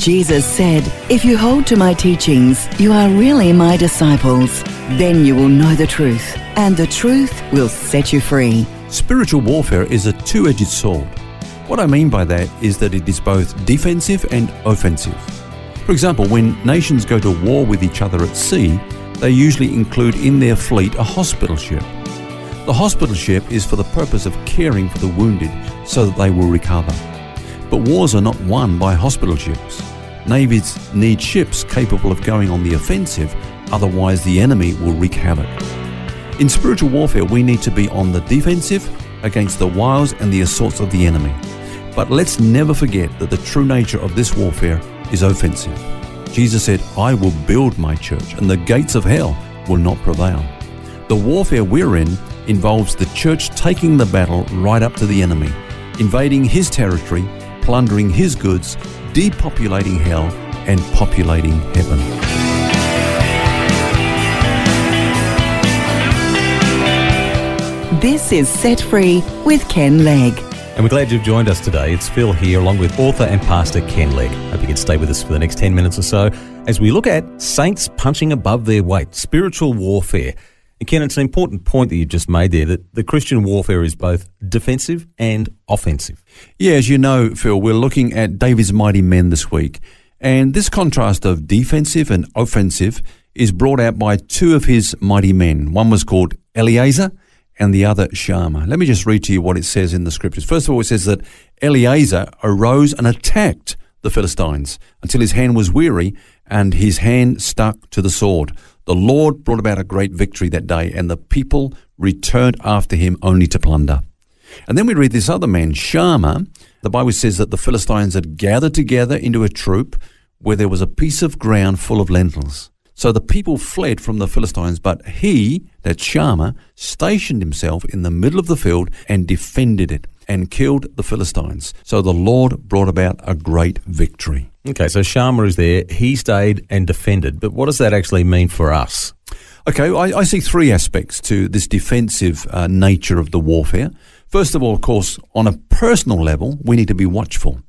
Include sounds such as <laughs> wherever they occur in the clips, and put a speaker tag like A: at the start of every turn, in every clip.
A: Jesus said, If you hold to my teachings, you are really my disciples. Then you will know the truth, and the truth will set you free.
B: Spiritual warfare is a two edged sword. What I mean by that is that it is both defensive and offensive. For example, when nations go to war with each other at sea, they usually include in their fleet a hospital ship. The hospital ship is for the purpose of caring for the wounded so that they will recover. But wars are not won by hospital ships. Navies need ships capable of going on the offensive, otherwise, the enemy will wreak havoc. In spiritual warfare, we need to be on the defensive against the wiles and the assaults of the enemy. But let's never forget that the true nature of this warfare is offensive. Jesus said, I will build my church, and the gates of hell will not prevail. The warfare we're in involves the church taking the battle right up to the enemy, invading his territory, plundering his goods, depopulating hell, and populating heaven.
A: This is Set Free with Ken Legg.
C: And we're glad you've joined us today. It's Phil here, along with author and pastor Ken Legg. Hope you can stay with us for the next 10 minutes or so as we look at saints punching above their weight, spiritual warfare. Ken, it's an important point that you've just made there that the Christian warfare is both defensive and offensive.
B: Yeah, as you know, Phil, we're looking at David's mighty men this week. And this contrast of defensive and offensive is brought out by two of his mighty men. One was called Eleazar and the other Shammah. Let me just read to you what it says in the scriptures. First of all, it says that Eleazar arose and attacked the Philistines until his hand was weary and his hand stuck to the sword. The Lord brought about a great victory that day, and the people returned after him only to plunder. And then we read this other man, Shammah. The Bible says that the Philistines had gathered together into a troop where there was a piece of ground full of lentils. So the people fled from the Philistines, but he, that Shammah, stationed himself in the middle of the field and defended it and killed the Philistines. So the Lord brought about a great victory.
C: Okay, so Shammah is there. He stayed and defended. But what does that actually mean for us?
B: Okay, I, I see three aspects to this defensive uh, nature of the warfare. First of all, of course, on a personal level, we need to be watchful.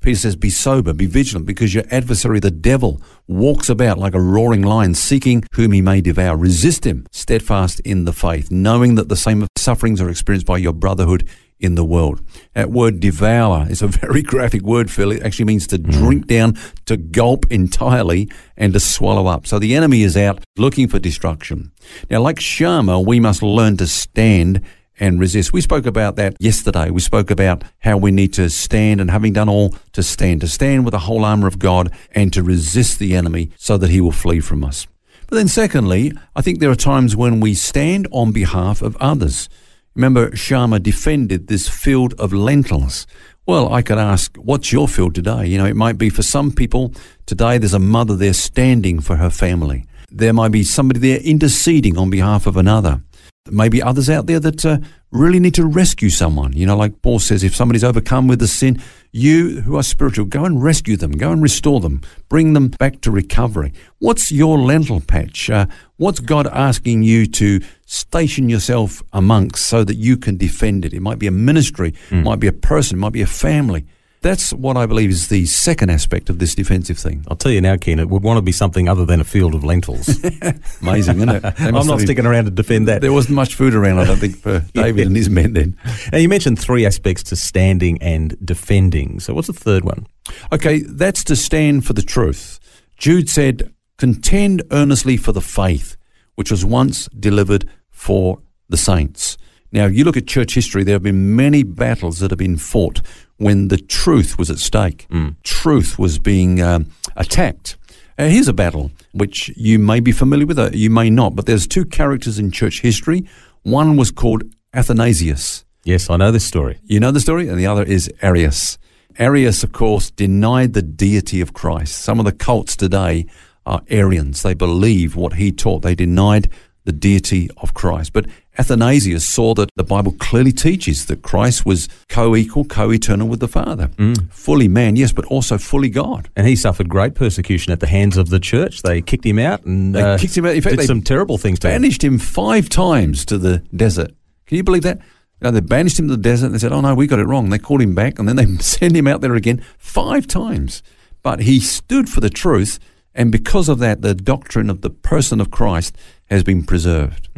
B: Peter says, Be sober, be vigilant, because your adversary, the devil, walks about like a roaring lion, seeking whom he may devour. Resist him, steadfast in the faith, knowing that the same sufferings are experienced by your brotherhood in the world. That word devour is a <laughs> very graphic word, Phil. It actually means to hmm. drink down, to gulp entirely, and to swallow up. So the enemy is out looking for destruction. Now, like Shammah, we must learn to stand and resist. We spoke about that yesterday. We spoke about how we need to stand and having done all to stand, to stand with the whole armor of God and to resist the enemy so that he will flee from us. But then secondly, I think there are times when we stand on behalf of others. Remember, Shammah defended this field of lentils. Well, I could ask, what's your field today? You know, it might be for some people today, there's a mother there standing for her family. There might be somebody there interceding on behalf of another. Maybe others out there that uh, really need to rescue someone. You know, like Paul says, if somebody's overcome with the sin, you who are spiritual, go and rescue them, go and restore them, bring them back to recovery. What's your lentil patch? Uh, what's God asking you to station yourself amongst so that you can defend it? It might be a ministry, mm. it might be a person, it might be a family. That's what I believe is the second aspect of this defensive thing.
C: I'll tell you now, Ken, it would want to be something other than a field of lentils. <laughs>
B: Amazing, isn't it? <laughs>
C: I'm not sticking around to defend that.
B: There wasn't much food around, I don't think, for <laughs> David yeah. and his men then.
C: Now, you mentioned three aspects to standing and defending. So, what's the third one?
B: Okay, that's to stand for the truth. Jude said, Contend earnestly for the faith which was once delivered for the saints. Now, if you look at church history, there have been many battles that have been fought when the truth was at stake. Mm. Truth was being um, attacked. Uh, here's a battle which you may be familiar with, uh, you may not, but there's two characters in church history. One was called Athanasius.
C: Yes, I know this story.
B: You know the story? And the other is Arius. Arius, of course, denied the deity of Christ. Some of the cults today are Arians. They believe what he taught. They denied the deity of Christ. But Athanasius saw that the Bible clearly teaches that Christ was co equal, co eternal with the Father.
C: Mm.
B: Fully man, yes, but also fully God.
C: And he suffered great persecution at the hands of the church. They kicked him out and
B: They
C: uh,
B: kicked him out. In fact,
C: did
B: they
C: some terrible things to him.
B: Banished him five times to the desert. Can you believe that? You know, they banished him to the desert and they said, Oh no, we got it wrong. They called him back and then they <laughs> sent him out there again five times. But he stood for the truth, and because of that, the doctrine of the person of Christ has been preserved.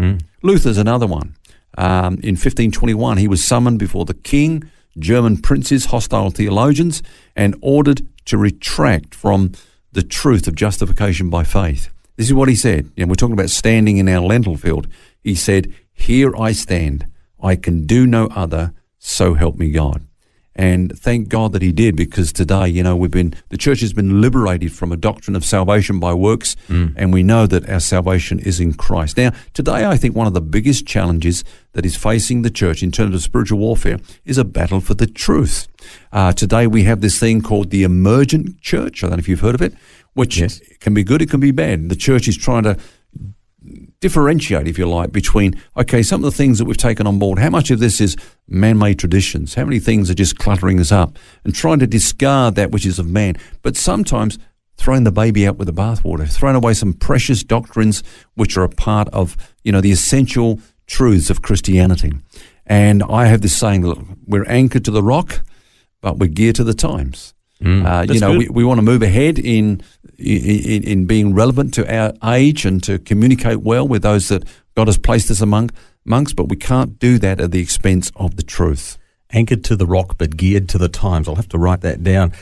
B: Luther's another one. Um, in 1521, he was summoned before the king, German princes, hostile theologians, and ordered to retract from the truth of justification by faith. This is what he said. And we're talking about standing in our lentil field. He said, Here I stand. I can do no other. So help me God. And thank God that he did because today, you know, we've been, the church has been liberated from a doctrine of salvation by works, and we know that our salvation is in Christ. Now, today, I think one of the biggest challenges that is facing the church in terms of spiritual warfare is a battle for the truth. Uh, today, we have this thing called the emergent church. I don't know if you've heard of it, which
C: Yes.
B: can be good, it can be bad. The church is trying to differentiate, if you like, between, okay, some of the things that we've taken on board, how much of this is man made traditions? How many things are just cluttering us up? And trying to discard that which is of man. But sometimes throwing the baby out with the bathwater, throwing away some precious doctrines which are a part of, you know, the essential truths of Christianity. And I have this saying, look, we're anchored to the rock, but we're geared to the times. Uh, you know,
C: good.
B: we, we want to move ahead in, in in being relevant to our age and to communicate well with those that God has placed us among monks, but we can't do that at the expense of the truth.
C: Anchored to the rock, but geared to the times. I'll have to write that down.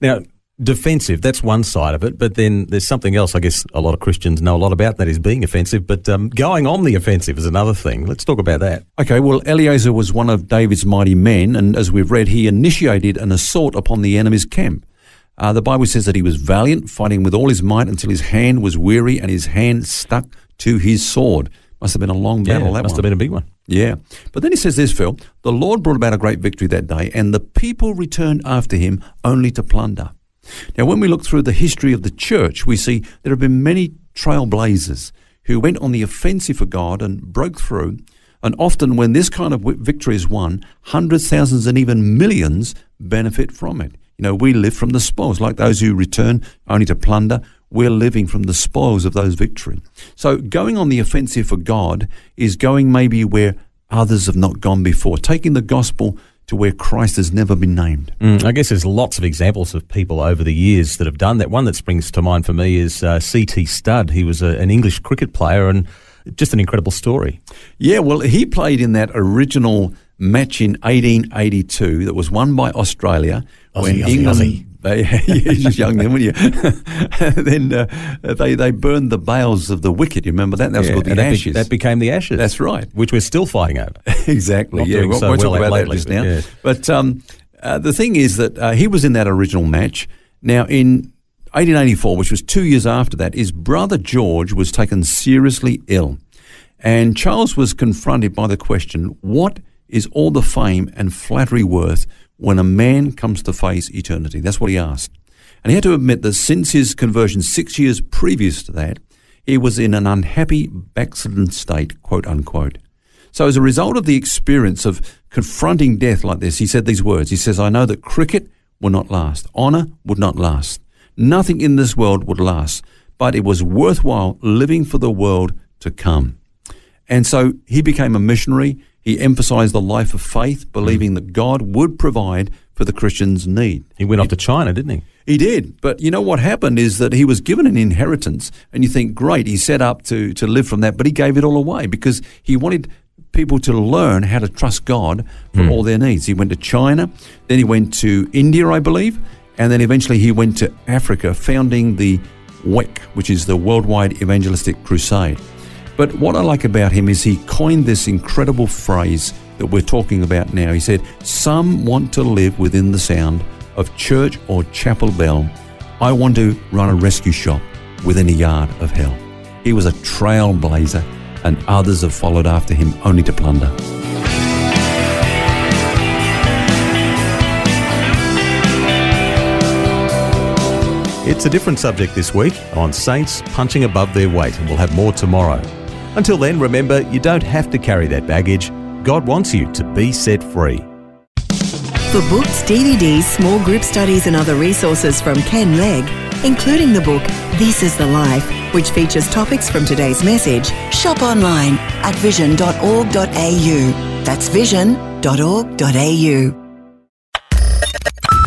C: Now, defensive, that's one side of it, but then there's something else I guess a lot of Christians know a lot about, that is being offensive, but um, going on the offensive is another thing. Let's talk about that.
B: Okay, well, Eleazar was one of David's mighty men, and as we've read, he initiated an assault upon the enemy's camp. Uh, the Bible says that he was valiant, fighting with all his might until his hand was weary and his hand stuck to his sword. Must have been a long battle,
C: yeah,
B: that
C: must
B: one.
C: have been a big one.
B: Yeah. But then he says this, Phil the Lord brought about a great victory that day, and the people returned after him only to plunder. Now, when we look through the history of the church, we see there have been many trailblazers who went on the offensive for God and broke through. And often, when this kind of victory is won, hundreds, thousands, and even millions benefit from it. You know, we live from the spoils, like those who return only to plunder. We're living from the spoils of those victory. So, going on the offensive for God is going maybe where others have not gone before, taking the gospel to where Christ has never been named.
C: Mm, I guess there's lots of examples of people over the years that have done that. One that springs to mind for me is uh, C.T. Studd. He was a, an English cricket player and just an incredible story.
B: Yeah, well, he played in that original match in 1882 that was won by Australia
C: Aussie, Aussie, Aussie.
B: They, <laughs> you're just young then, weren't you? <laughs> then uh, they they burned the bails of the wicket. You remember that? That was
C: Yeah,
B: called the
C: and that, be-
B: Ashes.
C: that became the Ashes.
B: That's right.
C: Which we're still fighting over. <laughs>
B: exactly.
C: Not
B: yeah, we'll,
C: so
B: we'll
C: well
B: talk about
C: lately,
B: that just
C: but
B: now.
C: yeah.
B: But um, uh, the thing is that uh, he was in that original match. Now, in 1884, which was two years after that, his brother George was taken seriously ill. And Charles was confronted by the question what is all the fame and flattery worth when a man comes to face eternity? That's what he asked. And he had to admit that since his conversion six years previous to that, he was in an unhappy, backslidden state, quote unquote. So, as a result of the experience of confronting death like this, he said these words. He says, I know that cricket will not last, honour would not last, nothing in this world would last, but it was worthwhile living for the world to come. And so he became a missionary. He emphasized the life of faith, mm. believing that God would provide for the Christian's need.
C: He went off to China, didn't he?
B: He did. But you know what happened is that he was given an inheritance, and you think, great, he set up to, to live from that, but he gave it all away because he wanted people to learn how to trust God for mm. all their needs. He went to China, then he went to India, I believe, and then eventually he went to Africa, founding the WEC, which is the Worldwide Evangelistic Crusade. But what I like about him is he coined this incredible phrase that we're talking about now. He said, Some want to live within the sound of church or chapel bell. I want to run a rescue shop within a yard of hell. He was a trailblazer, and others have followed after him only to plunder.
C: It's a different subject this week on saints punching above their weight, and we'll have more tomorrow. Until then, remember you don't have to carry that baggage. God wants you to be set free.
A: For books, DVDs, small group studies, and other resources from Ken Legg, including the book This is the Life, which features topics from today's message, shop online at vision.org.au. That's vision.org.au.